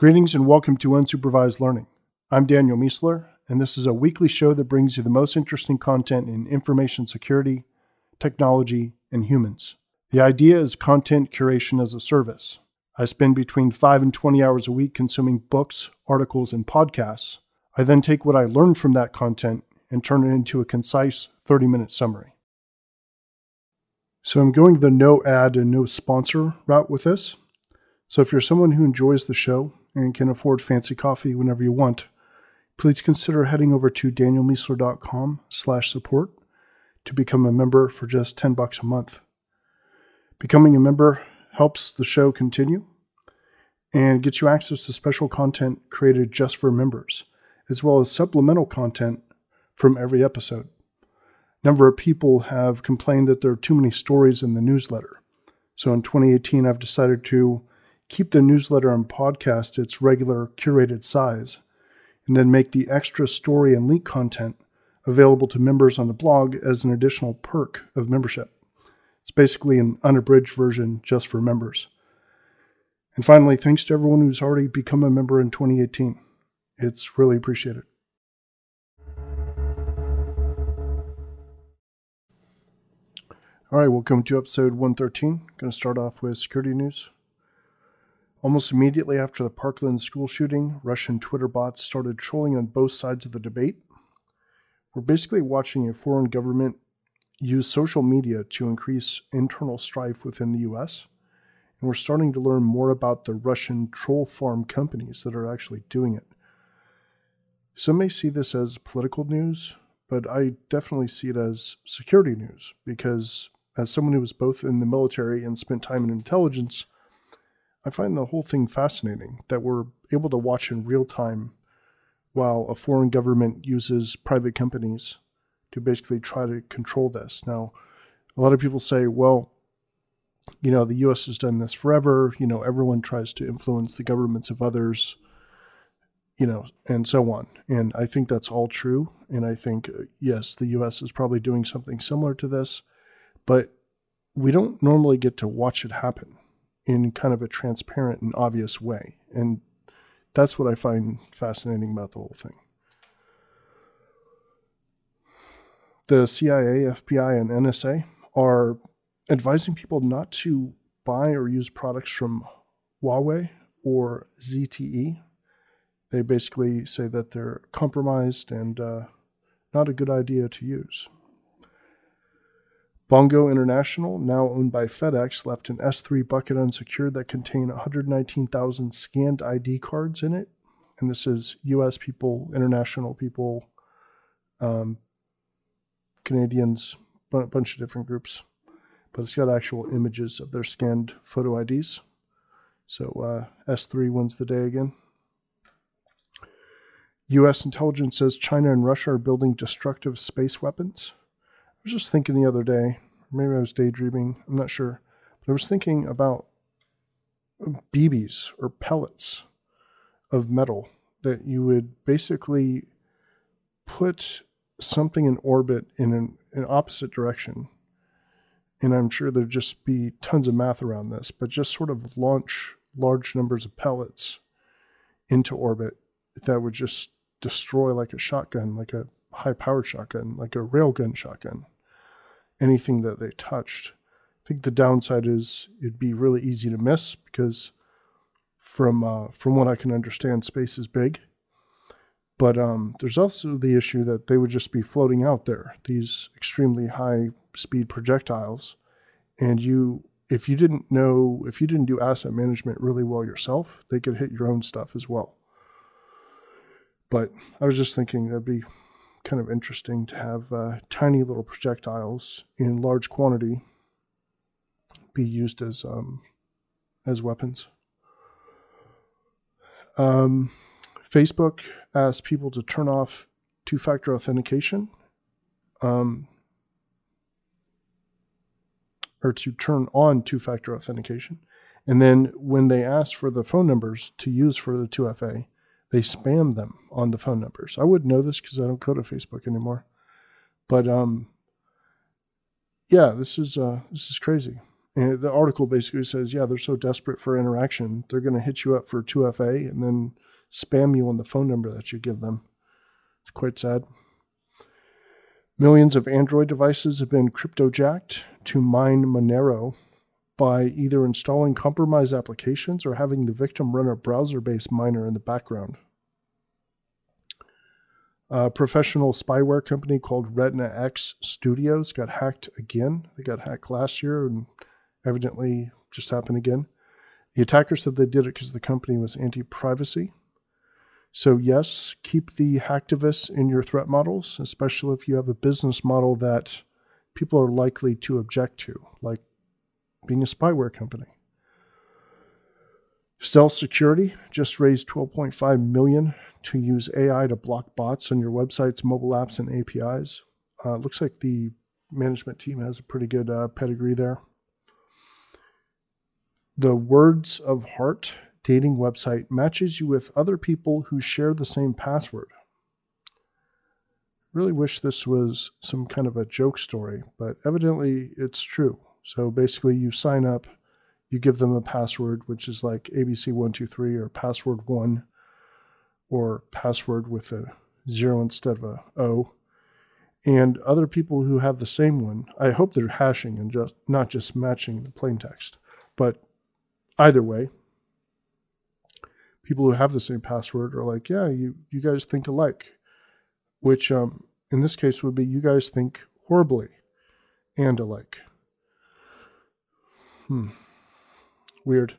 Greetings and welcome to Unsupervised Learning. I'm Daniel Miessler, and this is a weekly show that brings you the most interesting content in information security, technology, and humans. The idea is content curation as a service. I spend between 5 and 20 hours a week consuming books, articles, and podcasts. I then take what I learned from that content and turn it into a concise 30 minute summary. So I'm going the no ad and no sponsor route with this. So if you're someone who enjoys the show and can afford fancy coffee whenever you want, please consider heading over to danielmiessler.com slash support to become a member for just 10 bucks a month. Becoming a member helps the show continue and gets you access to special content created just for members, as well as supplemental content from every episode. A number of people have complained that there are too many stories in the newsletter. So in 2018, I've decided to keep the newsletter and podcast its regular curated size, and then make the extra story and link content available to members on the blog as an additional perk of membership. It's basically an unabridged version just for members. And finally, thanks to everyone who's already become a member in 2018. It's really appreciated. All right, welcome to episode 113. Going to start off with security news. Almost immediately after the Parkland school shooting, Russian Twitter bots started trolling on both sides of the debate. We're basically watching a foreign government use social media to increase internal strife within the US. And we're starting to learn more about the Russian troll farm companies that are actually doing it. Some may see this as political news, but I definitely see it as security news because, as someone who was both in the military and spent time in intelligence, I find the whole thing fascinating that we're able to watch in real time while a foreign government uses private companies to basically try to control this. Now, a lot of people say, well, you know, the US has done this forever. You know, everyone tries to influence the governments of others, you know, and so on. And I think that's all true. And I think, uh, yes, the US is probably doing something similar to this, but we don't normally get to watch it happen in kind of a transparent and obvious way. And that's what I find fascinating about the whole thing. The CIA, FBI, and NSA are advising people not to buy or use products from Huawei or ZTE. They basically say that they're compromised and uh, not a good idea to use. Bongo International, now owned by FedEx, left an S3 bucket unsecured that contained 119,000 scanned ID cards in it. And this is US people, international people, um, Canadians, a bunch of different groups. But it's got actual images of their scanned photo IDs. So uh, S3 wins the day again. US intelligence says China and Russia are building destructive space weapons. I was just thinking the other day, maybe I was daydreaming, I'm not sure, but I was thinking about BBs or pellets of metal that you would basically put something in orbit in an, an opposite direction. And I'm sure there'd just be tons of math around this, but just sort of launch large numbers of pellets into orbit that would just destroy like a shotgun, like a high powered shotgun, like a railgun shotgun anything that they touched. I think the downside is it'd be really easy to miss because from uh, from what I can understand, space is big. But um, there's also the issue that they would just be floating out there, these extremely high speed projectiles, and you if you didn't know if you didn't do asset management really well yourself, they could hit your own stuff as well. But I was just thinking that'd be kind of interesting to have uh, tiny little projectiles in large quantity be used as um, as weapons. Um, Facebook asked people to turn off two-factor authentication, um, or to turn on two-factor authentication, and then when they asked for the phone numbers to use for the 2FA, they spam them on the phone numbers. I wouldn't know this because I don't go to Facebook anymore. But um, yeah, this is uh, this is crazy. And the article basically says, yeah, they're so desperate for interaction, they're going to hit you up for 2FA and then spam you on the phone number that you give them. It's quite sad. Millions of Android devices have been cryptojacked to mine Monero by either installing compromised applications or having the victim run a browser based miner in the background. A professional spyware company called Retina X Studios got hacked again. They got hacked last year and evidently just happened again. The attacker said they did it because the company was anti privacy. So, yes, keep the hacktivists in your threat models, especially if you have a business model that people are likely to object to, like being a spyware company. Stealth Security just raised 12.5 million to use AI to block bots on your websites, mobile apps, and APIs. Uh, looks like the management team has a pretty good uh, pedigree there. The Words of Heart dating website matches you with other people who share the same password. Really wish this was some kind of a joke story, but evidently it's true. So basically, you sign up, you give them a password, which is like ABC123 or password one, or password with a zero instead of a O. And other people who have the same one, I hope they're hashing and just not just matching the plain text. But either way, people who have the same password are like, yeah, you, you guys think alike, which um, in this case would be you guys think horribly and alike. Hmm. Weird.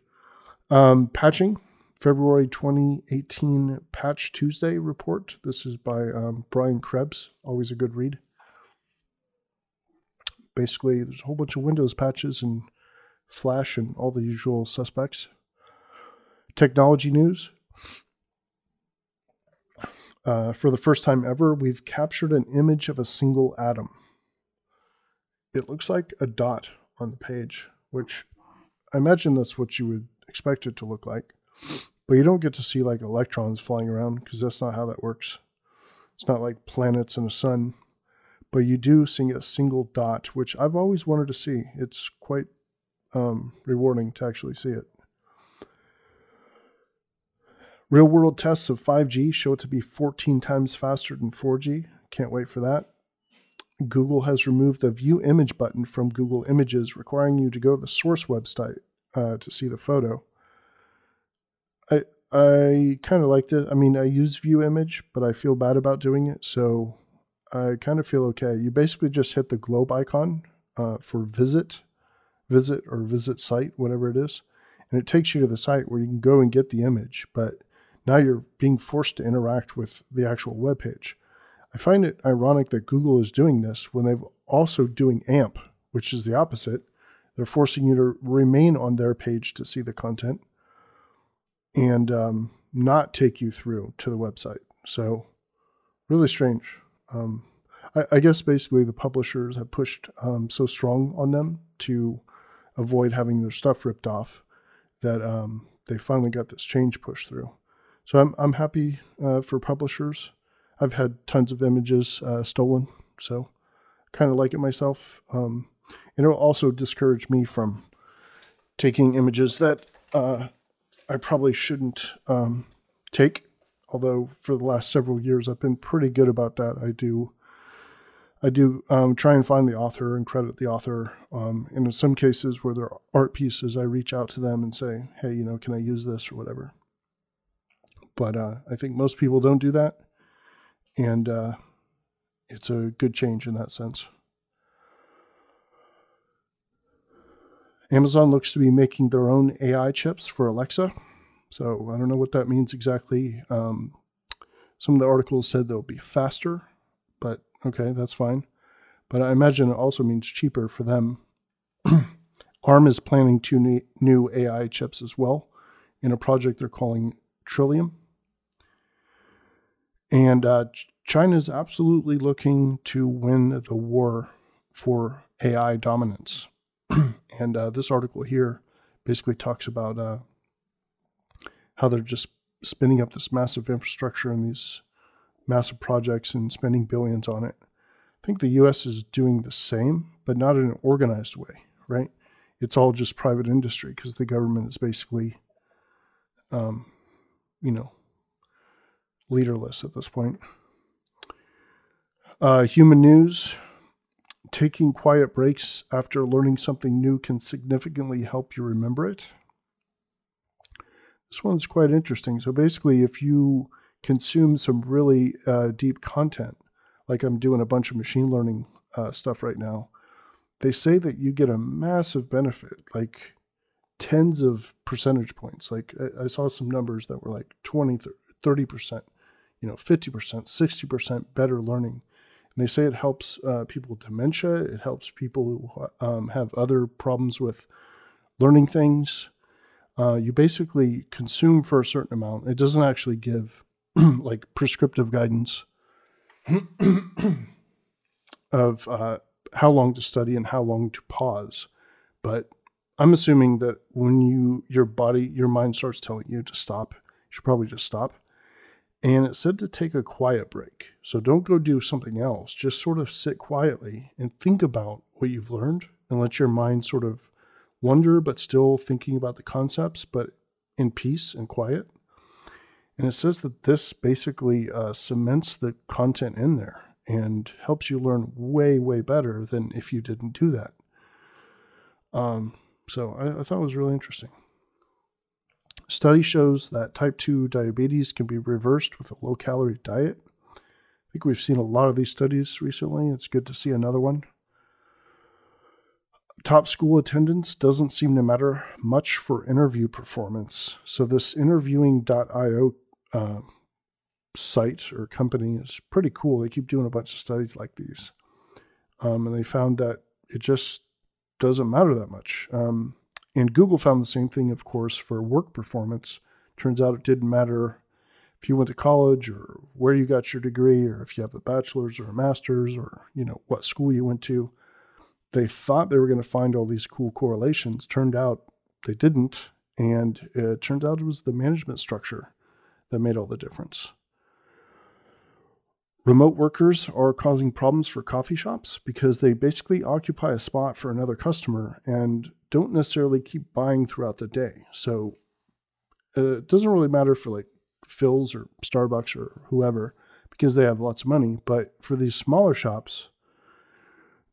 Um, patching, February 2018 Patch Tuesday report. This is by um, Brian Krebs, always a good read. Basically, there's a whole bunch of Windows patches and Flash and all the usual suspects. Technology news. Uh, for the first time ever, we've captured an image of a single atom. It looks like a dot on the page which I imagine that's what you would expect it to look like. But you don't get to see like electrons flying around because that's not how that works. It's not like planets and a sun. But you do see a single dot, which I've always wanted to see. It's quite um, rewarding to actually see it. Real world tests of 5G show it to be 14 times faster than 4G. Can't wait for that. Google has removed the View Image button from Google Images, requiring you to go to the source website uh, to see the photo. I I kind of liked it. I mean, I use View Image, but I feel bad about doing it, so I kind of feel okay. You basically just hit the globe icon uh, for visit, visit or visit site, whatever it is, and it takes you to the site where you can go and get the image. But now you're being forced to interact with the actual web page. I find it ironic that Google is doing this when they've also doing AMP, which is the opposite. They're forcing you to remain on their page to see the content and um, not take you through to the website. So, really strange. Um, I, I, guess basically the publishers have pushed um, so strong on them to avoid having their stuff ripped off that um, they finally got this change pushed through. So I'm I'm happy uh, for publishers I've had tons of images uh, stolen, so kind of like it myself. Um, and it'll also discourage me from taking images that uh, I probably shouldn't um, take. Although for the last several years I've been pretty good about that. I do, I do um, try and find the author and credit the author. Um, and in some cases where there are art pieces, I reach out to them and say, "Hey, you know, can I use this or whatever?" But uh, I think most people don't do that and uh, it's a good change in that sense. Amazon looks to be making their own AI chips for Alexa. So I don't know what that means exactly. Um, some of the articles said they'll be faster, but okay, that's fine. But I imagine it also means cheaper for them. ARM is planning two new AI chips as well in a project they're calling Trillium. And uh, China is absolutely looking to win the war for AI dominance. and uh, this article here basically talks about uh, how they're just spinning up this massive infrastructure and these massive projects and spending billions on it. I think the US is doing the same, but not in an organized way, right? it's all just private industry because the government is basically, um, you know, leaderless at this point. Uh, human news taking quiet breaks after learning something new can significantly help you remember it. This one's quite interesting. So basically, if you consume some really uh, deep content, like I'm doing a bunch of machine learning uh, stuff right now, they say that you get a massive benefit, like tens of percentage points. Like I, I saw some numbers that were like 20, 30%, you know, 50%, 60% better learning. And they say it helps uh, people with dementia. It helps people who um, have other problems with learning things. Uh, you basically consume for a certain amount. It doesn't actually give like prescriptive guidance of uh, how long to study and how long to pause. But I'm assuming that when you your body your mind starts telling you to stop, you should probably just stop. And it said to take a quiet break. So don't go do something else. Just sort of sit quietly and think about what you've learned and let your mind sort of wonder, but still thinking about the concepts, but in peace and quiet. And it says that this basically uh, cements the content in there and helps you learn way, way better than if you didn't do that. Um, so I, I thought it was really interesting. Study shows that type 2 diabetes can be reversed with a low calorie diet. I think we've seen a lot of these studies recently. It's good to see another one. Top school attendance doesn't seem to matter much for interview performance. So, this interviewing.io uh, site or company is pretty cool. They keep doing a bunch of studies like these. Um, and they found that it just doesn't matter that much. Um, and Google found the same thing, of course, for work performance. Turns out it didn't matter if you went to college or where you got your degree or if you have a bachelor's or a master's or, you know, what school you went to. They thought they were going to find all these cool correlations. Turned out they didn't. And it turned out it was the management structure that made all the difference. Remote workers are causing problems for coffee shops because they basically occupy a spot for another customer and don't necessarily keep buying throughout the day. So uh, it doesn't really matter for like Philz or Starbucks or whoever because they have lots of money. But for these smaller shops,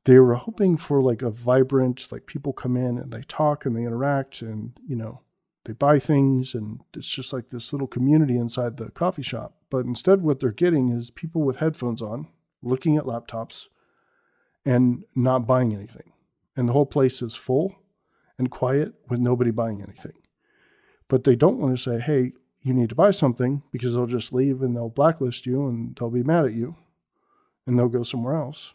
they were hoping for like a vibrant, like people come in and they talk and they interact and, you know, they buy things and it's just like this little community inside the coffee shop. But instead, what they're getting is people with headphones on, looking at laptops, and not buying anything. And the whole place is full and quiet with nobody buying anything. But they don't want to say, hey, you need to buy something because they'll just leave and they'll blacklist you and they'll be mad at you and they'll go somewhere else.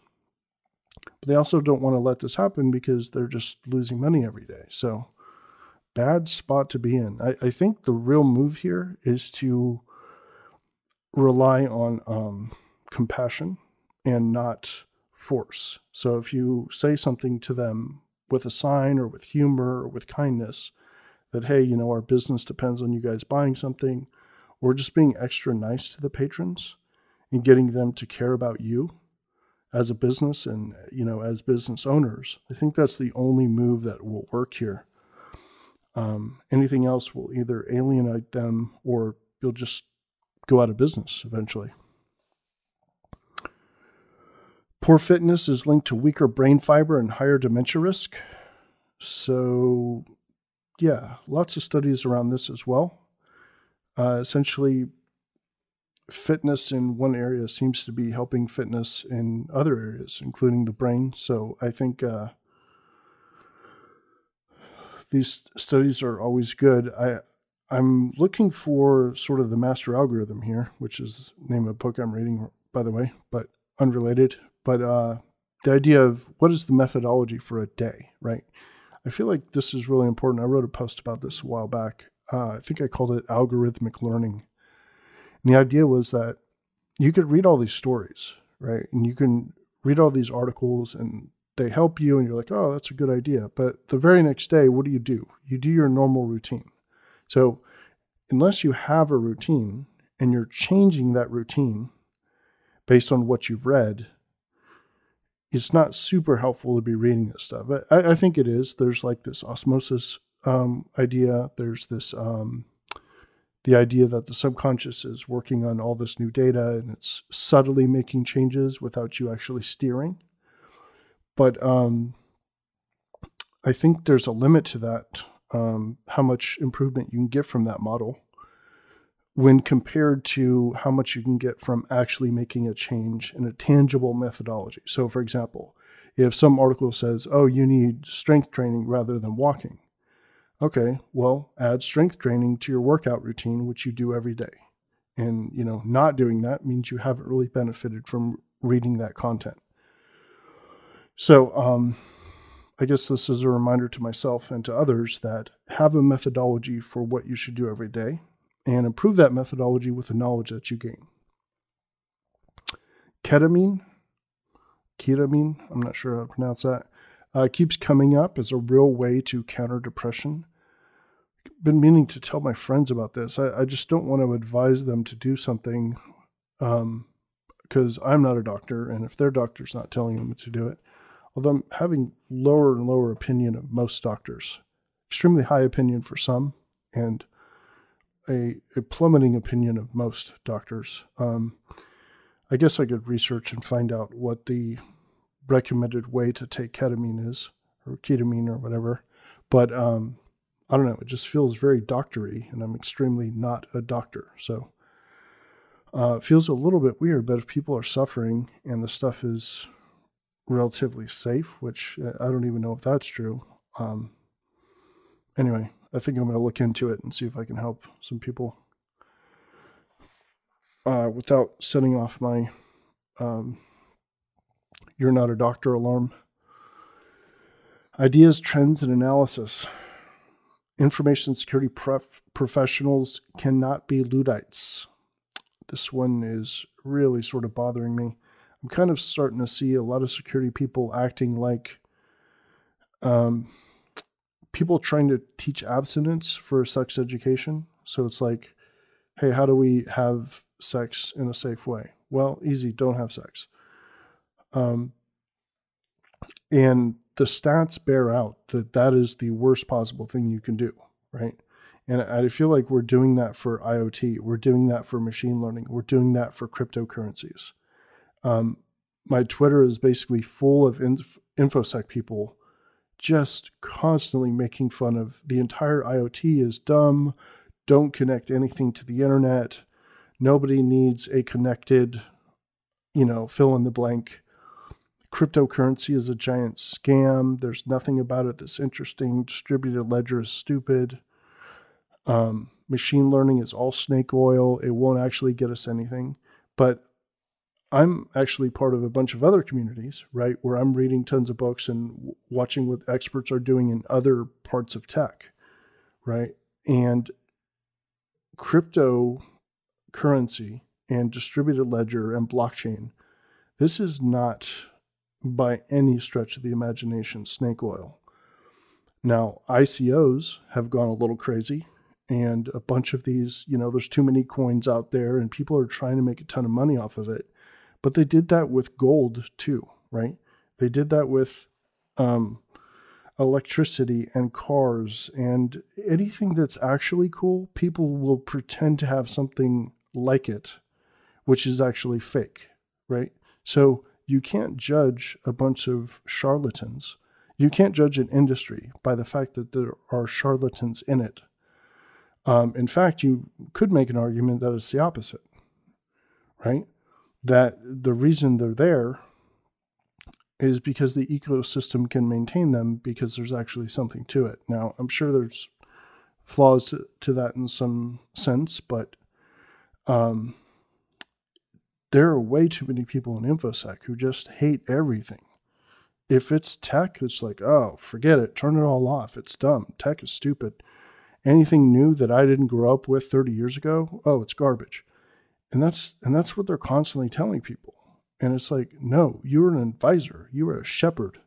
But they also don't want to let this happen because they're just losing money every day. So, bad spot to be in. I, I think the real move here is to rely on um, compassion and not force. So if you say something to them with a sign or with humor or with kindness, that, hey, you know, our business depends on you guys buying something, or just being extra nice to the patrons and getting them to care about you as a business and, you know, as business owners, I think that's the only move that will work here. Um, anything else will either alienate them or you'll just go out of business eventually. Poor fitness is linked to weaker brain fiber and higher dementia risk. So, yeah, lots of studies around this as well. Uh, essentially, fitness in one area seems to be helping fitness in other areas, including the brain. So, I think uh, these studies are always good. I I'm looking for sort of the master algorithm here, which is name of a book I'm reading, by the way, but unrelated. But uh, the idea of what is the methodology for a day, right? I feel like this is really important. I wrote a post about this a while back. Uh, I think I called it algorithmic learning. And the idea was that you could read all these stories, right? And you can read all these articles and they help you and you're like, oh, that's a good idea. But the very next day, what do you do? You do your normal routine. So unless you have a routine and you're changing that routine based on what you've read, it's not super helpful to be reading this stuff. I, I think it is. There's like this osmosis um, idea. There's this um, the idea that the subconscious is working on all this new data and it's subtly making changes without you actually steering. But um, I think there's a limit to that. Um, how much improvement you can get from that model when compared to how much you can get from actually making a change in a tangible methodology. So, for example, if some article says, oh, you need strength training rather than walking, okay, well, add strength training to your workout routine, which you do every day. And, you know, not doing that means you haven't really benefited from reading that content. So, um, I guess this is a reminder to myself and to others that have a methodology for what you should do every day and improve that methodology with the knowledge that you gain. Ketamine, ketamine, I'm not sure how to pronounce that, uh, keeps coming up as a real way to counter depression. Been meaning to tell my friends about this. I, I just don't want to advise them to do something because um, I'm not a doctor, and if their doctor's not telling them to do it, although I'm having lower and lower opinion of most doctors, extremely high opinion for some, and a, a plummeting opinion of most doctors. Um, I guess I could research and find out what the recommended way to take ketamine is, or ketamine or whatever. But um, I don't know. It just feels very doctory, and I'm extremely not a doctor. So uh, it feels a little bit weird. But if people are suffering and the stuff is relatively safe, which uh, I don't even know if that's true. Um, anyway, I think I'm going to look into it and see if I can help some people uh, without setting off my um, "you're not a doctor" alarm. Ideas, trends, and analysis. Information security prof- professionals cannot be Luddites. This one is really sort of bothering me. I'm kind of starting to see a lot of security people acting like um, people trying to teach abstinence for sex education. So it's like, hey, how do we have sex in a safe way? Well, easy, don't have sex. Um, and the stats bear out that that is the worst possible thing you can do, right? And I feel like we're doing that for IoT, we're doing that for machine learning, we're doing that for cryptocurrencies. Um, my Twitter is basically full of inf- infosec people just constantly making fun of the entire IoT is dumb. Don't connect anything to the internet. Nobody needs a connected, you know, fill in the blank. Cryptocurrency is a giant scam. There's nothing about it that's interesting. Distributed ledger is stupid. Um, machine learning is all snake oil. It won't actually get us anything. But I'm actually part of a bunch of other communities, right, where I'm reading tons of books and watching what experts are doing in other parts of tech, right? And cryptocurrency and distributed ledger and blockchain, this is not by any stretch of the imagination snake oil. Now, ICOs have gone a little crazy, and a bunch of these, you know, there's too many coins out there, and people are trying to make a ton of money off of it. But they did that with gold too, right? They did that with um, electricity and cars and anything that's actually cool. People will pretend to have something like it, which is actually fake, right? So you can't judge a bunch of charlatans. You can't judge an industry by the fact that there are charlatans in it. Um, in fact, you could make an argument that it's the opposite, right? That the reason they're there is because the ecosystem can maintain them because there's actually something to it. Now, I'm sure there's flaws to, to that in some sense, but um, there are way too many people in InfoSec who just hate everything. If it's tech, it's like, oh, forget it, turn it all off. It's dumb. Tech is stupid. Anything new that I didn't grow up with 30 years ago, oh, it's garbage. And that's and that's what they're constantly telling people. And it's like, no, you're an advisor. You are a shepherd.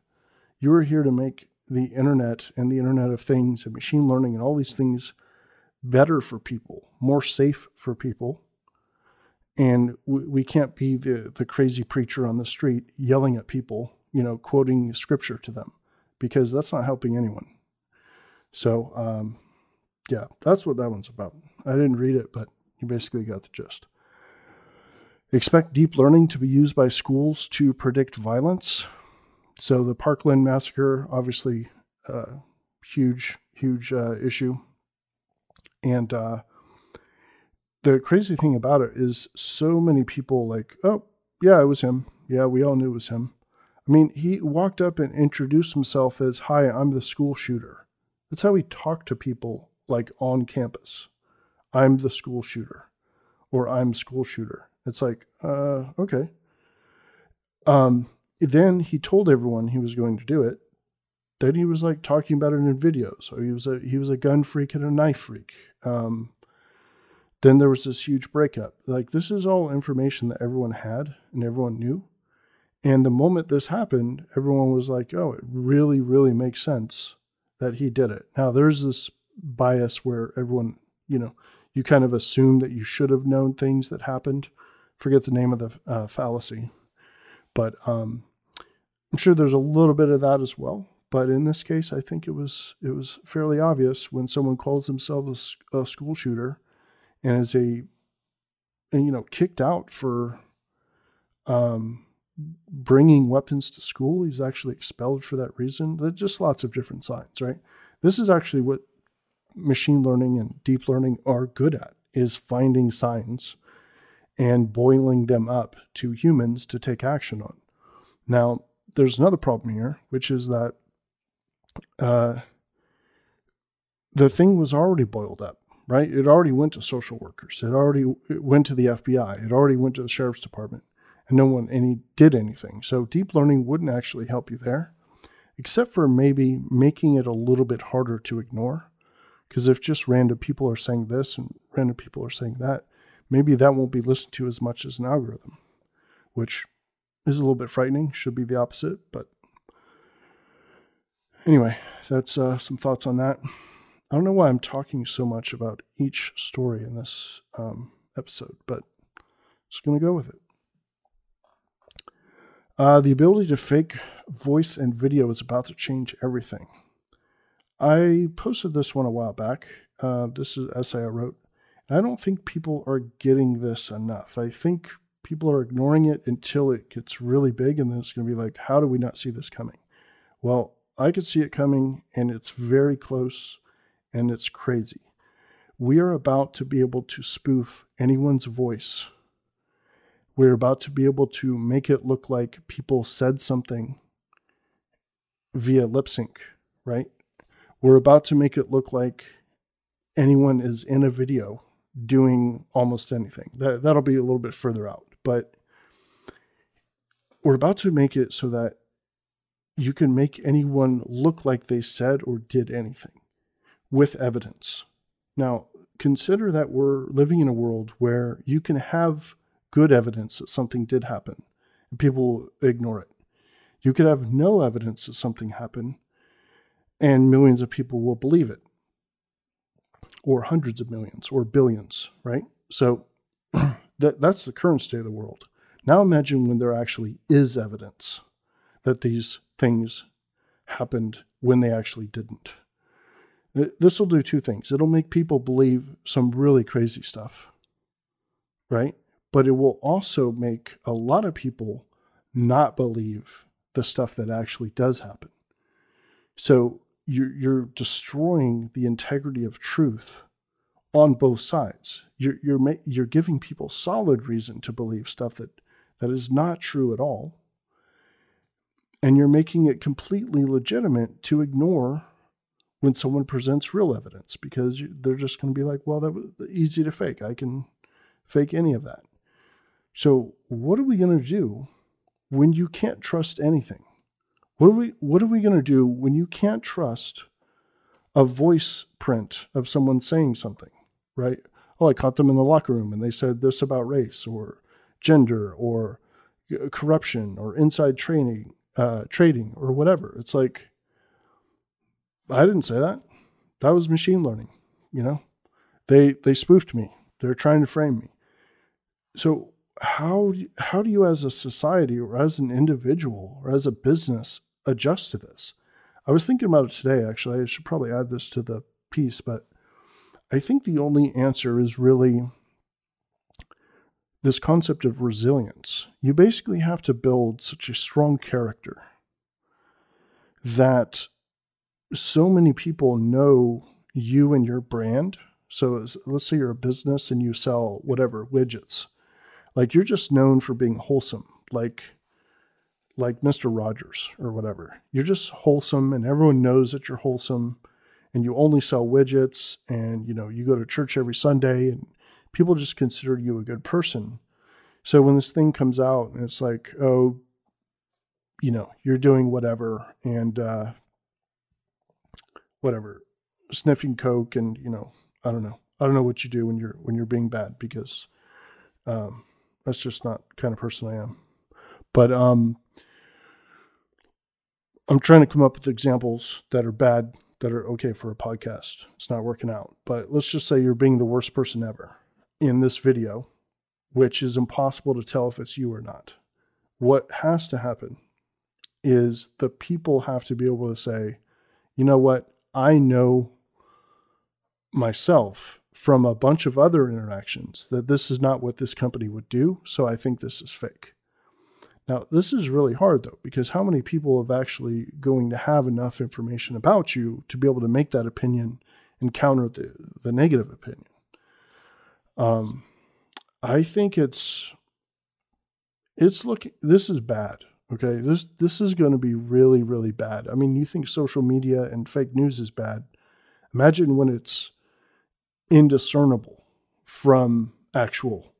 You are here to make the internet and the internet of things and machine learning and all these things better for people, more safe for people. And we, we can't be the, the crazy preacher on the street yelling at people you know, quoting scripture to them because that's not helping anyone. So, um, yeah, that's what that one's about. I didn't read it, but you basically got the gist. Expect deep learning to be used by schools to predict violence. So, the Parkland massacre, obviously, uh, huge, huge uh, issue. And uh, the crazy thing about it is, so many people like, oh, yeah, it was him. Yeah, we all knew it was him. I mean, he walked up and introduced himself as, Hi, I'm the school shooter. That's how he talked to people like on campus. I'm the school shooter or I'm school shooter. It's like, uh, okay. Um, then he told everyone he was going to do it. Then he was like talking about it in videos. So he was a he was a gun freak and a knife freak. Um, then there was this huge breakup. Like this is all information that everyone had and everyone knew. And the moment this happened, everyone was like, "Oh, it really, really makes sense that he did it." Now there's this bias where everyone, you know, you kind of assume that you should have known things that happened. Forget the name of the uh, fallacy, but um, I'm sure there's a little bit of that as well. But in this case, I think it was it was fairly obvious when someone calls themselves a, a school shooter and is a and, you know kicked out for um, bringing weapons to school. He's actually expelled for that reason. There's just lots of different signs, right? This is actually what machine learning and deep learning are good at is finding signs and boiling them up to humans to take action on. Now, there's another problem here, which is that uh, the thing was already boiled up, right? It already went to social workers. It already it went to the FBI. It already went to the sheriff's department, and no one any did anything. So deep learning wouldn't actually help you there, except for maybe making it a little bit harder to ignore. Because if just random people are saying this and random people are saying that, maybe that won't be listened to as much as an algorithm, which is a little bit frightening. Should be the opposite, but anyway, that's uh, some thoughts on that. I don't know why I'm talking so much about each story in this um, episode, but just going to go with it. Uh, the ability to fake voice and video is about to change everything. I posted this one a while back. Uh, this is an essay I wrote. And I don't think people are getting this enough. I think people are ignoring it until it gets really big, and then it's going to be like, how do we not see this coming? Well, I could see it coming, and it's very close, and it's crazy. We are about to be able to spoof anyone's voice. We're about to be able to make it look like people said something via lip sync, right? We're about to make it look like anyone is in a video doing almost anything. That that'll be a little bit further out, but we're about to make it so that you can make anyone look like they said or did anything with evidence. Now, consider that we're living in a world where you can have good evidence that something did happen and people ignore it. You could have no evidence that something happened and millions of people will believe it, or hundreds of millions, or billions, right? So that, that's the current state of the world. Now imagine when there actually is evidence that these things happened when they actually didn't. This will do two things. It'll make people believe some really crazy stuff, right? But it will also make a lot of people not believe the stuff that actually does happen. So you're, you're destroying the integrity of truth on both sides. You're, you're, you're giving people solid reason to believe stuff that, that is not true at all. And you're making it completely legitimate to ignore when someone presents real evidence because they're just going to be like, well, that was easy to fake. I can fake any of that. So, what are we going to do when you can't trust anything? What are we what are we going to do when you can't trust a voice print of someone saying something, right? Oh, I caught them in the locker room and they said this about race or gender or uh, corruption or inside training, uh, trading or whatever. It's like I didn't say that. That was machine learning. You know, they they spoofed me. They're trying to frame me. So how how do you as a society or as an individual or as a business adjust to this? I was thinking about it today actually. I should probably add this to the piece, but I think the only answer is really this concept of resilience. You basically have to build such a strong character that so many people know you and your brand. So let's say you're a business and you sell whatever widgets. Like you're just known for being wholesome, like like Mr. Rogers or whatever. You're just wholesome and everyone knows that you're wholesome and you only sell widgets and you know you go to church every Sunday and people just consider you a good person. So when this thing comes out and it's like, oh, you know, you're doing whatever and uh, whatever, sniffing coke and you know, I don't know, I don't know what you do when you're when you're being bad because um, that's just not kind of person I am. But um, I'm trying to come up with examples that are bad that are okay for a podcast. It's not working out. But let's just say you're being the worst person ever in this video, which is impossible to tell if it's you or not. What has to happen is the people have to be able to say, you know what? I know myself from a bunch of other interactions that this is not what this company would do. So I think this is fake. Now, this is really hard though, because how many people have actually going to have enough information about you to be able to make that opinion and counter the, the negative opinion? Um, I think it's it's looking this is bad. Okay. This this is going to be really, really bad. I mean, you think social media and fake news is bad. Imagine when it's indiscernible from actual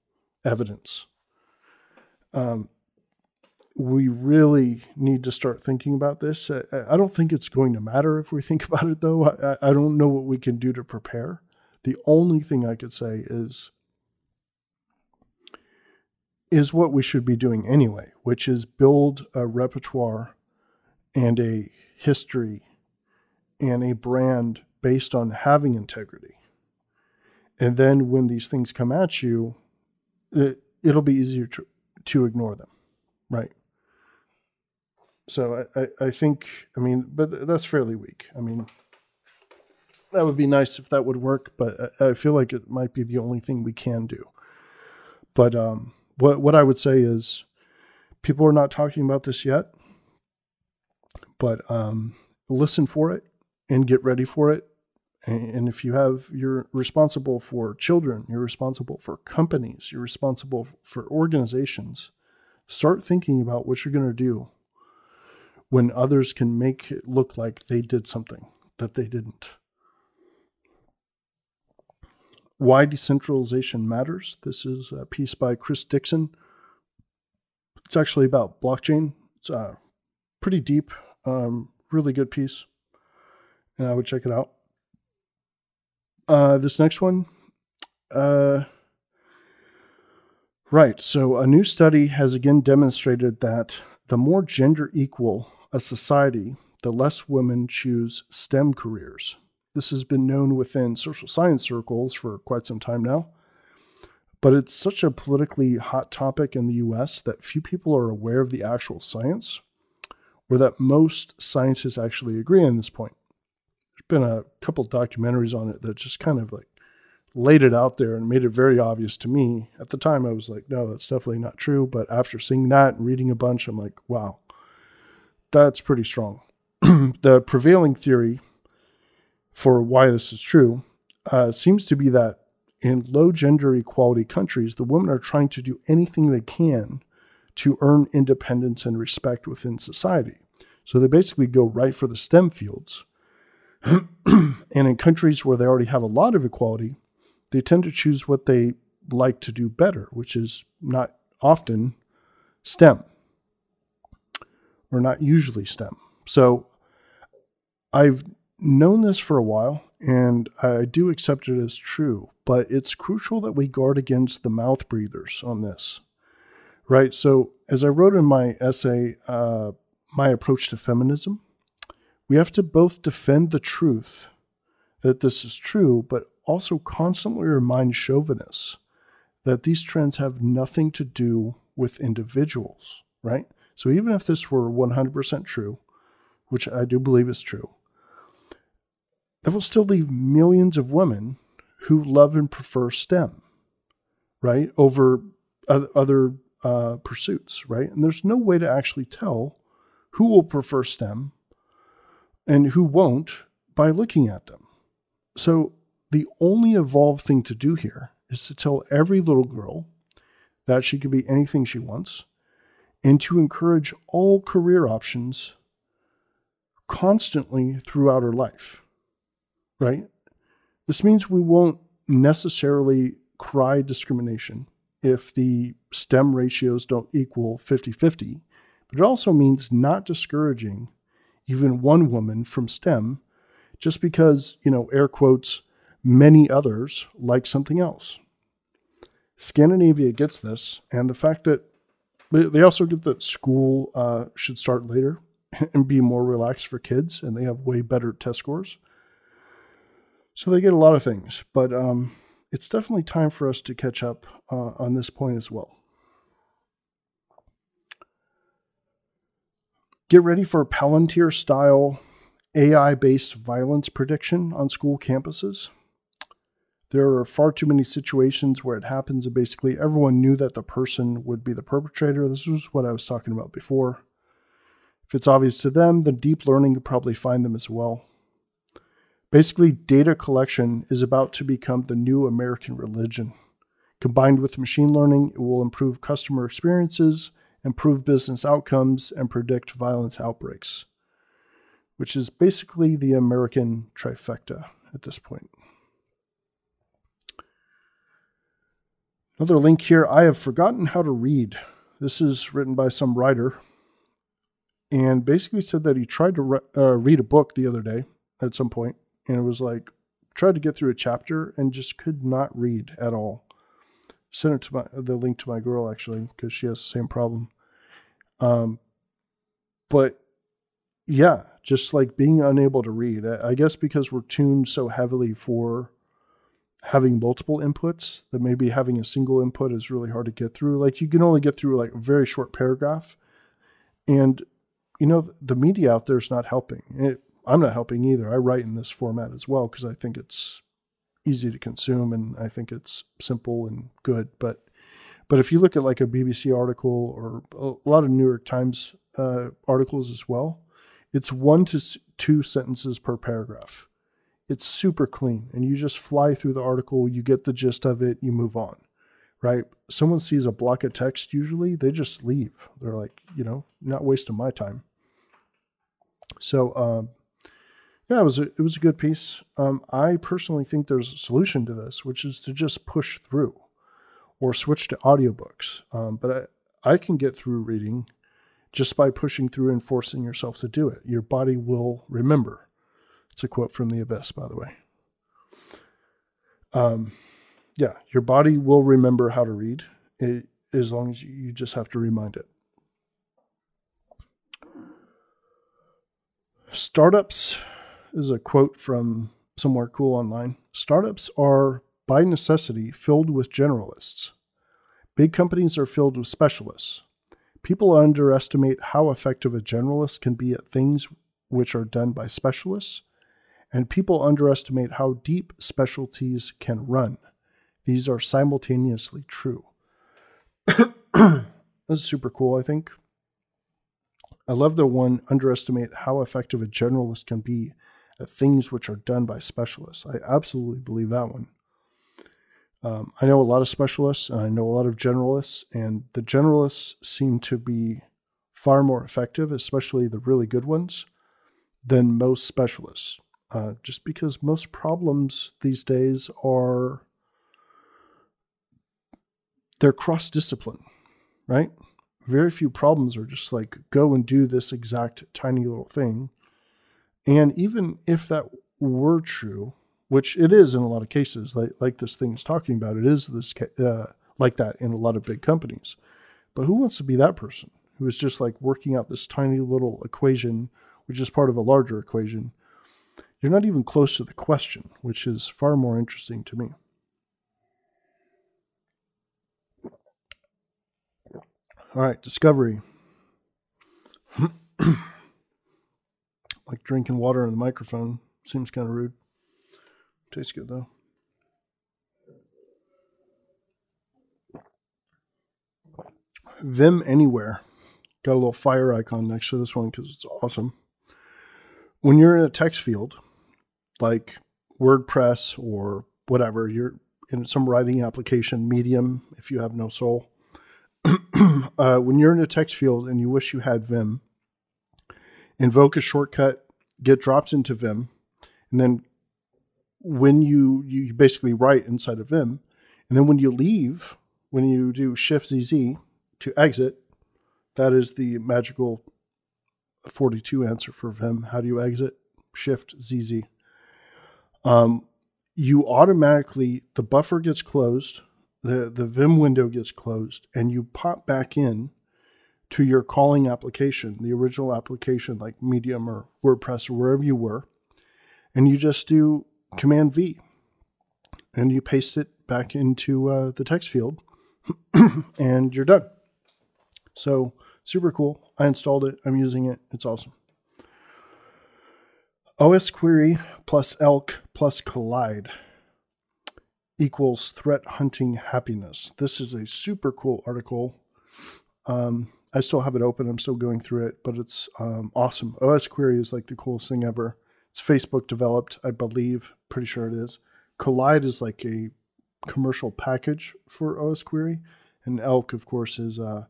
evidence. Um, we really need to start thinking about this. I, I, don't think it's going to matter if we think about it, though. I, I don't know what we can do to prepare. The only thing I could say is is what we should be doing anyway, which is build a repertoire and a history and a brand based on having integrity. And then when these things come at you, it, it'll be easier to, to ignore them, right? So I, I, I think, I mean, but that's fairly weak. I mean, that would be nice if that would work, but I, I feel like it might be the only thing we can do. But um, what what I would say is, people are not talking about this yet, but um, listen for it and get ready for it. And if you have, you're responsible for children, you're responsible for companies, you're responsible for organizations. Start thinking about what you're going to do when others can make it look like they did something that they didn't. Why Decentralization Matters. This is a piece by Chris Dixon. It's actually about blockchain. It's a pretty deep, um, really good piece. And I would check it out. Uh, this next one. Uh, right. So, a new study has again demonstrated that the more gender equal a society, the less women choose STEM careers. This has been known within social science circles for quite some time now. But it's such a politically hot topic in the US that few people are aware of the actual science, or that most scientists actually agree on this point. There's been a couple documentaries on it that just kind of like laid it out there and made it very obvious to me. At the time, I was like, no, that's definitely not true. But after seeing that and reading a bunch, I'm like, wow, that's pretty strong. the prevailing theory for why this is true uh, seems to be that in low gender equality countries, the women are trying to do anything they can to earn independence and respect within society. So they basically go right for the STEM fields. and in countries where they already have a lot of equality, they tend to choose what they like to do better, which is not often STEM or not usually STEM. So I've known this for a while and I do accept it as true, but it's crucial that we guard against the mouth breathers on this. Right? So, as I wrote in my essay, uh, My Approach to Feminism, we have to both defend the truth that this is true, but also constantly remind chauvinists that these trends have nothing to do with individuals, right? So even if this were 100% true, which I do believe is true, that will still leave millions of women who love and prefer STEM, right, over other uh, pursuits, right? And there's no way to actually tell who will prefer STEM and who won't by looking at them. So the only evolved thing to do here is to tell every little girl that she can be anything she wants and to encourage all career options constantly throughout her life, right? This means we won't necessarily cry discrimination if the STEM ratios don't equal 50 50, but it also means not discouraging even one woman from STEM just because, you know, air quotes, many others like something else. Scandinavia gets this, and the fact that they also get that school uh, should start later and be more relaxed for kids, and they have way better test scores. So they get a lot of things, but um, it's definitely time for us to catch up uh, on this point as well. Get ready for Palantir style AI based violence prediction on school campuses. There are far too many situations where it happens, and basically everyone knew that the person would be the perpetrator. This was what I was talking about before. If it's obvious to them, then deep learning could probably find them as well. Basically, data collection is about to become the new American religion. Combined with machine learning, it will improve customer experiences, improve business outcomes, and predict violence outbreaks, which is basically the American trifecta at this point. Another link here I have forgotten how to read. This is written by some writer and basically said that he tried to re- uh, read a book the other day at some point and it was like tried to get through a chapter and just could not read at all. Sent it to my the link to my girl actually because she has the same problem. Um, but yeah, just like being unable to read. I guess because we're tuned so heavily for having multiple inputs that maybe having a single input is really hard to get through. Like you can only get through like a very short paragraph, and you know the media out there is not helping. It, I'm not helping either. I write in this format as well because I think it's easy to consume and I think it's simple and good. But but if you look at like a BBC article or a lot of New York Times uh, articles as well, it's one to two sentences per paragraph. It's super clean, and you just fly through the article. You get the gist of it. You move on, right? Someone sees a block of text. Usually, they just leave. They're like, you know, not wasting my time. So, um, yeah, it was a, it was a good piece. Um, I personally think there's a solution to this, which is to just push through or switch to audiobooks. Um, but I, I can get through reading just by pushing through and forcing yourself to do it. Your body will remember. It's a quote from the Abyss, by the way. Um, yeah, your body will remember how to read it, as long as you just have to remind it. Startups is a quote from somewhere cool online. Startups are, by necessity, filled with generalists. Big companies are filled with specialists. People underestimate how effective a generalist can be at things which are done by specialists, and people underestimate how deep specialties can run. These are simultaneously true. this is super cool, I think. I love the one underestimate how effective a generalist can be at things which are done by specialists. I absolutely believe that one. Um, I know a lot of specialists and I know a lot of generalists, and the generalists seem to be far more effective, especially the really good ones, than most specialists. Uh, just because most problems these days are they're cross discipline, right? Very few problems are just like go and do this exact tiny little thing and even if that were true, which it is in a lot of cases, like, like this thing is talking about, it is this uh, like that in a lot of big companies. But who wants to be that person who is just like working out this tiny little equation, which is part of a larger equation? You're not even close to the question, which is far more interesting to me. All right, discovery. like drinking water in the microphone. Seems kind of rude. Tastes good though. Vim Anywhere. Got a little fire icon next to this one because it's awesome. When you're in a text field, like WordPress or whatever, you're in some writing application, Medium, if you have no soul. uh, when you're in a text field and you wish you had Vim, invoke a shortcut, get dropped into Vim, and then when you you basically write inside of Vim, and then when you leave, when you do Shift ZZ to exit, that is the magical 42 answer for Vim. How do you exit? Shift ZZ. Um, you automatically the buffer gets closed, the the Vim window gets closed, and you pop back in to your calling application, the original application like Medium or WordPress or wherever you were, and you just do Command V, and you paste it back into uh, the text field, and you're done. So super cool. I installed it. I'm using it. It's awesome. osquery plus ELK plus Kolide equals threat hunting happiness. This is a super cool article. Um, I still have it open. I'm still going through it, but it's um, awesome. osquery is like the coolest thing ever. It's Facebook developed, I believe. Pretty sure it is. Kolide is like a commercial package for osquery, and ELK, of course, is uh,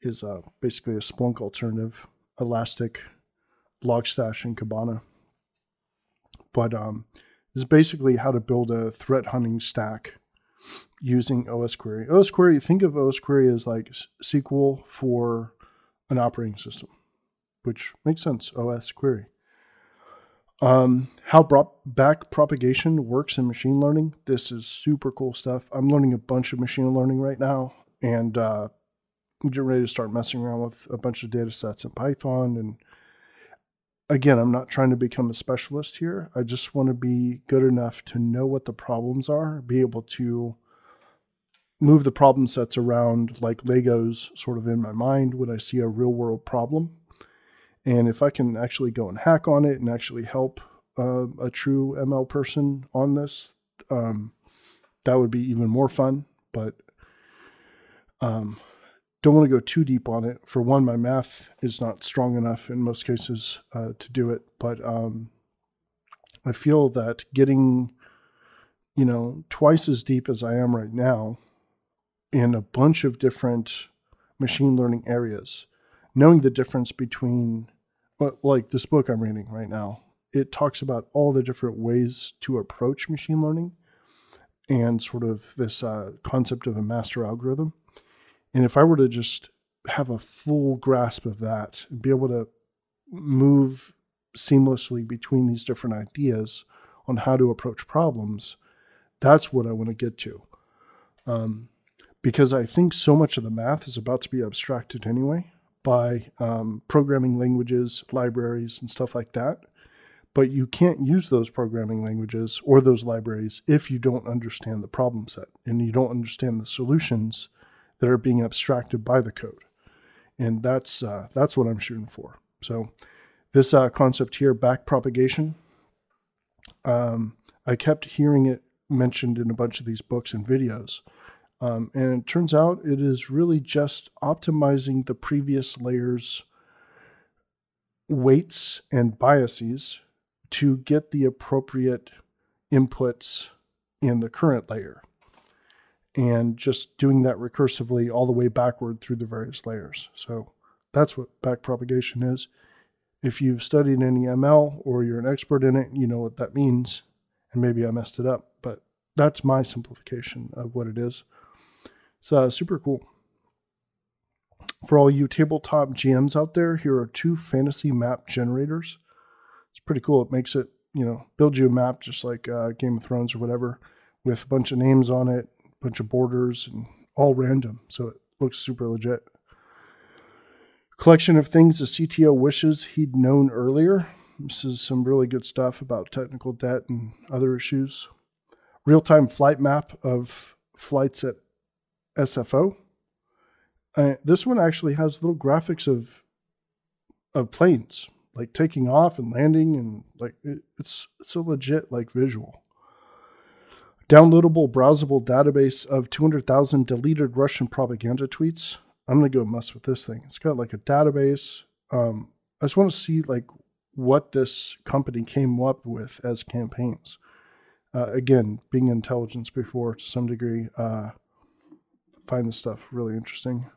is uh, basically a Splunk alternative, Elastic, Logstash, and Kibana. But um, this is basically how to build a threat hunting stack using osquery. OS query, think of osquery as like SQL for an operating system, which makes sense. osquery. Um, how back propagation works in machine learning. This is super cool stuff. I'm learning a bunch of machine learning right now, and uh, I'm getting ready to start messing around with a bunch of data sets in Python. And again, I'm not trying to become a specialist here. I just want to be good enough to know what the problems are, be able to move the problem sets around like Legos sort of in my mind when I see a real world problem and if I can actually go and hack on it and actually help uh, a true ML person on this, um, that would be even more fun. But um, don't want to go too deep on it. For one, my math is not strong enough in most cases uh, to do it. But um, I feel that getting, you know, twice as deep as I am right now in a bunch of different machine learning areas, knowing the difference between but like this book I'm reading right now, it talks about all the different ways to approach machine learning and sort of this uh, concept of a master algorithm. And if I were to just have a full grasp of that and be able to move seamlessly between these different ideas on how to approach problems, that's what I want to get to. Um, because I think so much of the math is about to be abstracted anyway by um, programming languages, libraries, and stuff like that. But you can't use those programming languages or those libraries if you don't understand the problem set and you don't understand the solutions that are being abstracted by the code. And that's uh, that's what I'm shooting for. So this uh, concept here, back propagation, um, I kept hearing it mentioned in a bunch of these books and videos. Um, and it turns out it is really just optimizing the previous layer's weights and biases to get the appropriate inputs in the current layer. And just doing that recursively all the way backward through the various layers. So that's what backpropagation is. If you've studied any ML or you're an expert in it, you know what that means. And maybe I messed it up, but that's my simplification of what it is. It's uh, super cool. For all you tabletop GMs out there, here are two fantasy map generators. It's pretty cool. It makes it, you know, build you a map just like uh, Game of Thrones or whatever, with a bunch of names on it, bunch of borders, and all random. So it looks super legit. Collection of things the CTO wishes he'd known earlier. This is some really good stuff about technical debt and other issues. Real time flight map of flights at SFO. Uh, this one actually has little graphics of of planes like taking off and landing, and like it, it's it's a legit like visual. Downloadable browsable database of 200,000 deleted Russian propaganda tweets. I'm gonna go mess with this thing. It's got like a database. Um, I just want to see like what this company came up with as campaigns. Uh, again, being intelligence before to some degree, uh, find this stuff really interesting.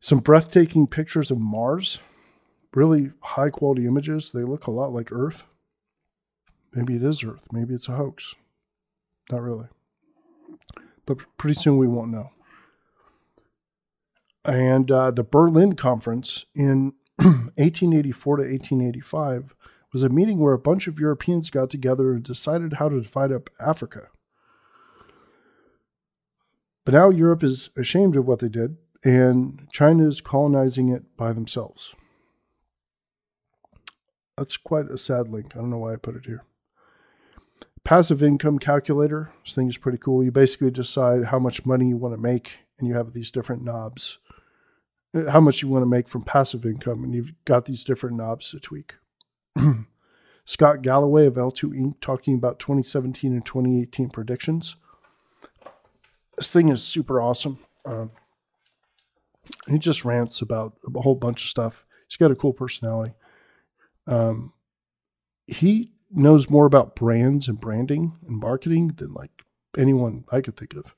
Some breathtaking pictures of Mars, really high quality images. They look a lot like Earth. Maybe it is Earth. Maybe it's a hoax. Not really. But pretty soon we won't know. And uh, the Berlin Conference in 1884 to 1885 was a meeting where a bunch of Europeans got together and decided how to divide up Africa. But now Europe is ashamed of what they did, and China is colonizing it by themselves. That's quite a sad link. I don't know why I put it here. Passive income calculator. This thing is pretty cool. You basically decide how much money you want to make, and you have these different knobs. Uh, how much you want to make from passive income, and you've got these different knobs to tweak. Scott Galloway of L2 Inc. talking about 2017 and 2018 predictions. This thing is super awesome. Uh, he just rants about a whole bunch of stuff. He's got a cool personality. Um, he knows more about brands and branding and marketing than like anyone I could think of.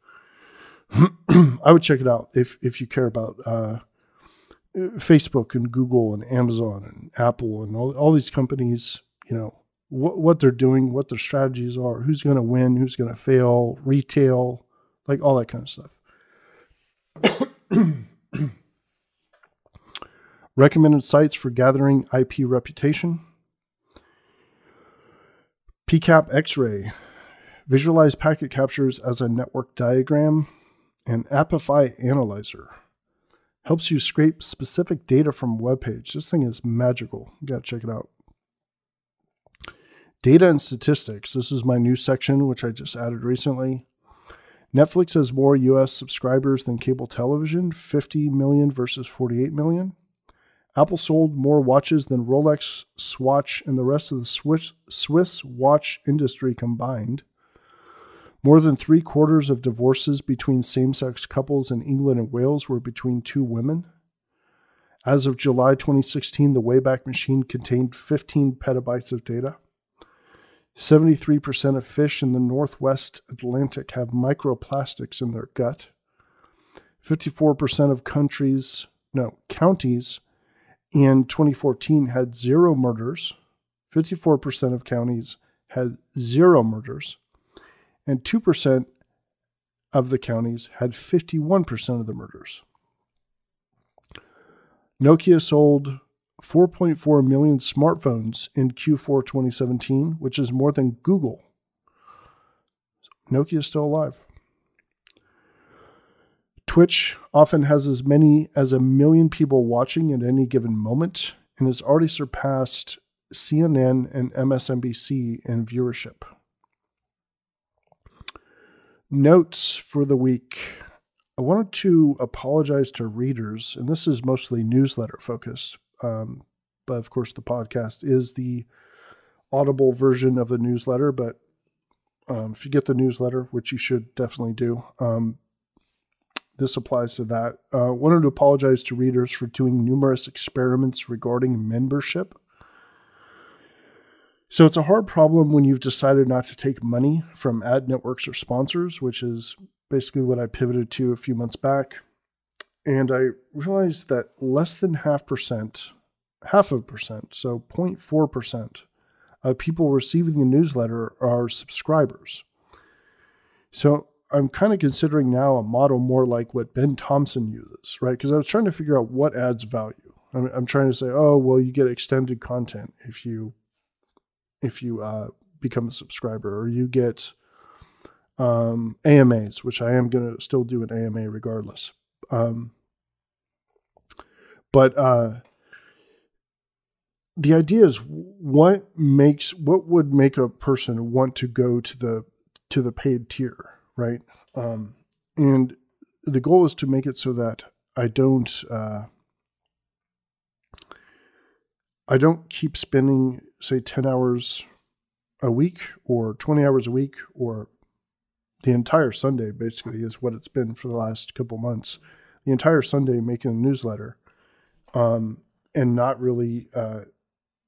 I would check it out if if you care about uh, Facebook and Google and Amazon and Apple and all, all these companies. You know what what they're doing, what their strategies are, who's going to win, who's going to fail, retail, like all that kind of stuff. Recommended sites for gathering IP reputation. PCAP X-ray. Visualize packet captures as a network diagram. And Apify Analyzer. Helps you scrape specific data from web page. This thing is magical. You got to check it out. Data and statistics. This is my new section, which I just added recently. Netflix has more US subscribers than cable television, 50 million versus 48 million. Apple sold more watches than Rolex, Swatch, and the rest of the Swiss, Swiss watch industry combined. More than three quarters of divorces between same sex couples in England and Wales were between two women. As of July 2016, the Wayback Machine contained 15 petabytes of data. 73% of fish in the Northwest Atlantic have microplastics in their gut. 54% of countries, no, counties in 2014 had zero murders. 54% of counties had zero murders. And 2% of the counties had 51% of the murders. Nokia sold 4.4 million smartphones in Q4 2017, which is more than Google. Nokia is still alive. Twitch often has as many as a million people watching at any given moment and has already surpassed CNN and MSNBC in viewership. Notes for the week. I wanted to apologize to readers, and this is mostly newsletter focused. Um, but of course, the podcast is the audible version of the newsletter. But um, if you get the newsletter, which you should definitely do, um, this applies to that. Uh, wanted to apologize to readers for doing numerous experiments regarding membership. So it's a hard problem when you've decided not to take money from ad networks or sponsors, which is basically what I pivoted to a few months back. And I realized that less than half percent, half of percent, so 0.4% of people receiving the newsletter are subscribers. So I'm kind of considering now a model more like what Ben Thompson uses, right? Because I was trying to figure out what adds value. I'm, I'm, trying to say, oh, well, you get extended content if you if you uh, become a subscriber, or you get um, AMAs, which I am going to still do an AMA regardless. Um, but uh, the idea is, what makes what would make a person want to go to the to the paid tier? Right? Um, and the goal is to make it so that I don't uh, I don't keep spending say 10 hours a week or 20 hours a week or the entire Sunday basically is what it's been for the last couple months. The entire Sunday making a newsletter um, and not really uh,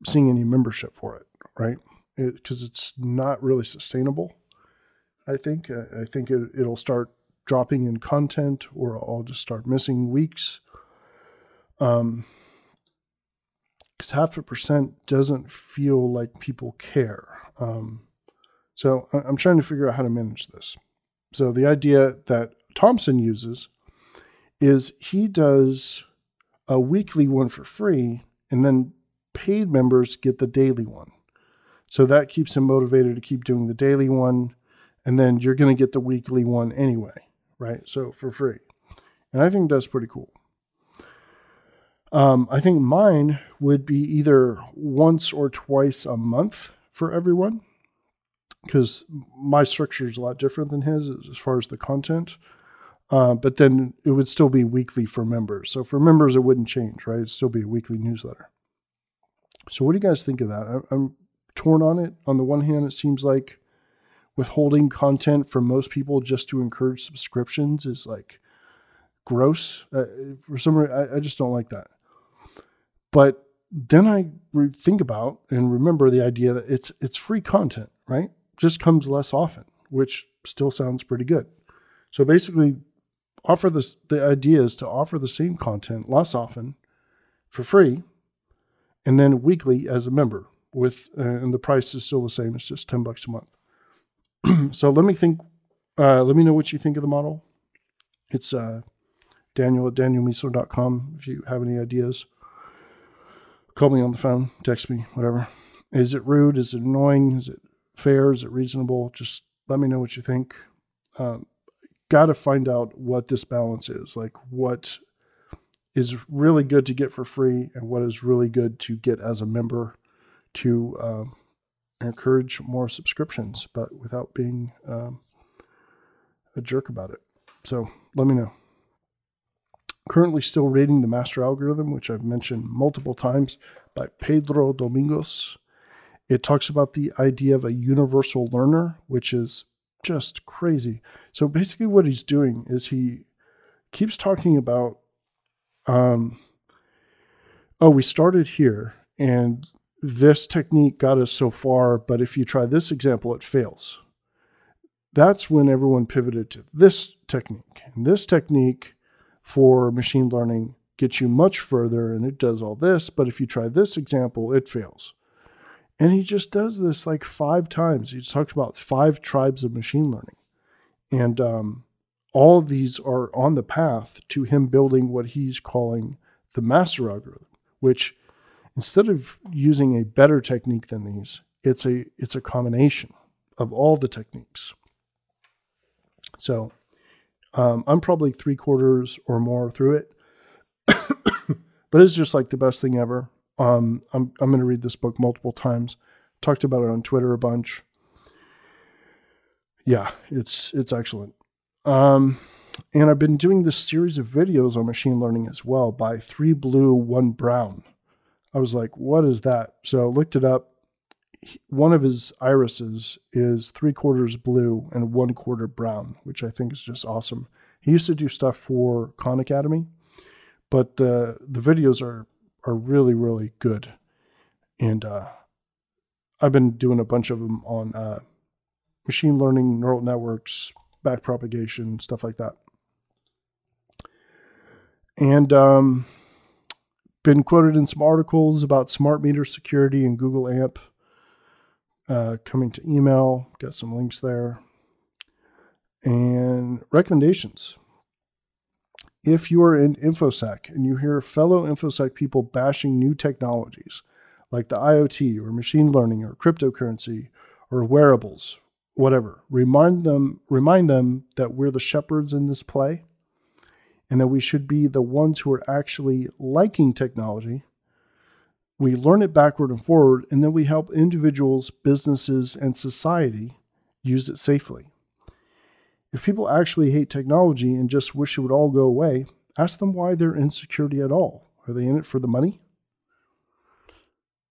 seeing any membership for it, right? Because it, it's not really sustainable. I think. I think it, it'll start dropping in content, or I'll just start missing weeks. Um, because half a percent doesn't feel like people care. Um, so I'm trying to figure out how to manage this. So the idea that Thompson uses is he does a weekly one for free, and then paid members get the daily one. So that keeps him motivated to keep doing the daily one, and then you're going to get the weekly one anyway, right? So for free. And I think that's pretty cool. Um, I think mine would be either once or twice a month for everyone because my structure is a lot different than his as far as the content. Uh, but then it would still be weekly for members. So for members, it wouldn't change, right? It'd still be a weekly newsletter. So what do you guys think of that? I'm torn on it. On the one hand, it seems like withholding content from most people just to encourage subscriptions is like gross. Uh, for some reason, I, I just don't like that. But then I think about and remember the idea that it's it's free content, right? Just comes less often, which still sounds pretty good. So basically, offer this. The idea is to offer the same content less often, for free, and then weekly as a member. With uh, and the price is still the same. It's just ten bucks a month. so let me think. Uh, let me know what you think of the model. It's uh, Daniel at danielmiessler.com if you have any ideas call me on the phone, text me, whatever. Is it rude? Is it annoying? Is it fair? Is it reasonable? Just let me know what you think. Um, Got to find out what this balance is. Like, what is really good to get for free and what is really good to get as a member to um, encourage more subscriptions, but without being um, a jerk about it. So let me know currently still reading The Master Algorithm, which I've mentioned multiple times by Pedro Domingos. It talks about the idea of a universal learner, which is just crazy. So basically, what he's doing is he keeps talking about, um, oh, we started here and this technique got us so far, but if you try this example, it fails. That's when everyone pivoted to this technique. And this technique for machine learning gets you much further and it does all this, but if you try this example, it fails. And he just does this like five times. He talks about five tribes of machine learning. And um, all of these are on the path to him building what he's calling the master algorithm, which instead of using a better technique than these, it's a it's a combination of all the techniques. So um, I'm probably three quarters or more through it, but it's just like the best thing ever. Um, I'm I'm going to read this book multiple times. Talked about it on Twitter a bunch. Yeah, it's it's excellent. Um, and I've been doing this series of videos on machine learning as well by three blue, one brown. I was like, what is that? So I looked it up one of his irises is three quarters blue and one quarter brown, which I think is just awesome. He used to do stuff for Khan Academy, but the the videos are are really really good, and uh, I've been doing a bunch of them on uh, machine learning, neural networks, backpropagation, stuff like that, and um, been quoted in some articles about smart meter security and Google AMP uh, coming to email. Got some links there. And recommendations. If you are in InfoSec and you hear fellow InfoSec people bashing new technologies like the IoT or machine learning or cryptocurrency or wearables, whatever, remind them remind them that we're the shepherds in this play and that we should be the ones who are actually liking technology we learn it backward and forward, and then we help individuals, businesses, and society use it safely. If people actually hate technology and just wish it would all go away, ask them why they're in security at all. Are they in it for the money?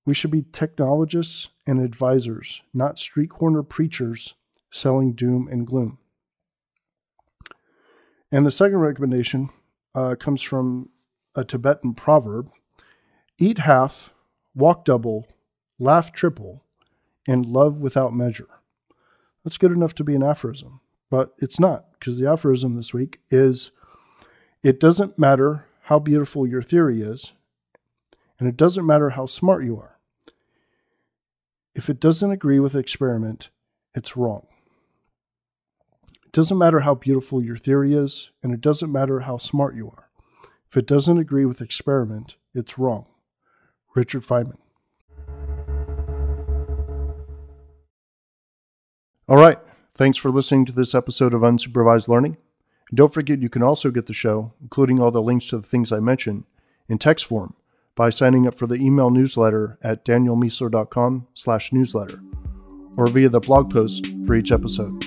We should be technologists and advisors, not street corner preachers selling doom and gloom. And the second recommendation uh, comes from a Tibetan proverb eat half, walk double, laugh triple, and love without measure. That's good enough to be an aphorism, but it's not because the aphorism this week is it doesn't matter how beautiful your theory is, and it doesn't matter how smart you are. If it doesn't agree with the experiment, it's wrong. It doesn't matter how beautiful your theory is, and it doesn't matter how smart you are. If it doesn't agree with experiment, it's wrong. Richard Feynman. All right. Thanks for listening to this episode of Unsupervised Learning. And don't forget you can also get the show, including all the links to the things I mentioned, in text form by signing up for the email newsletter at danielmiessler.com slash newsletter or via the blog post for each episode.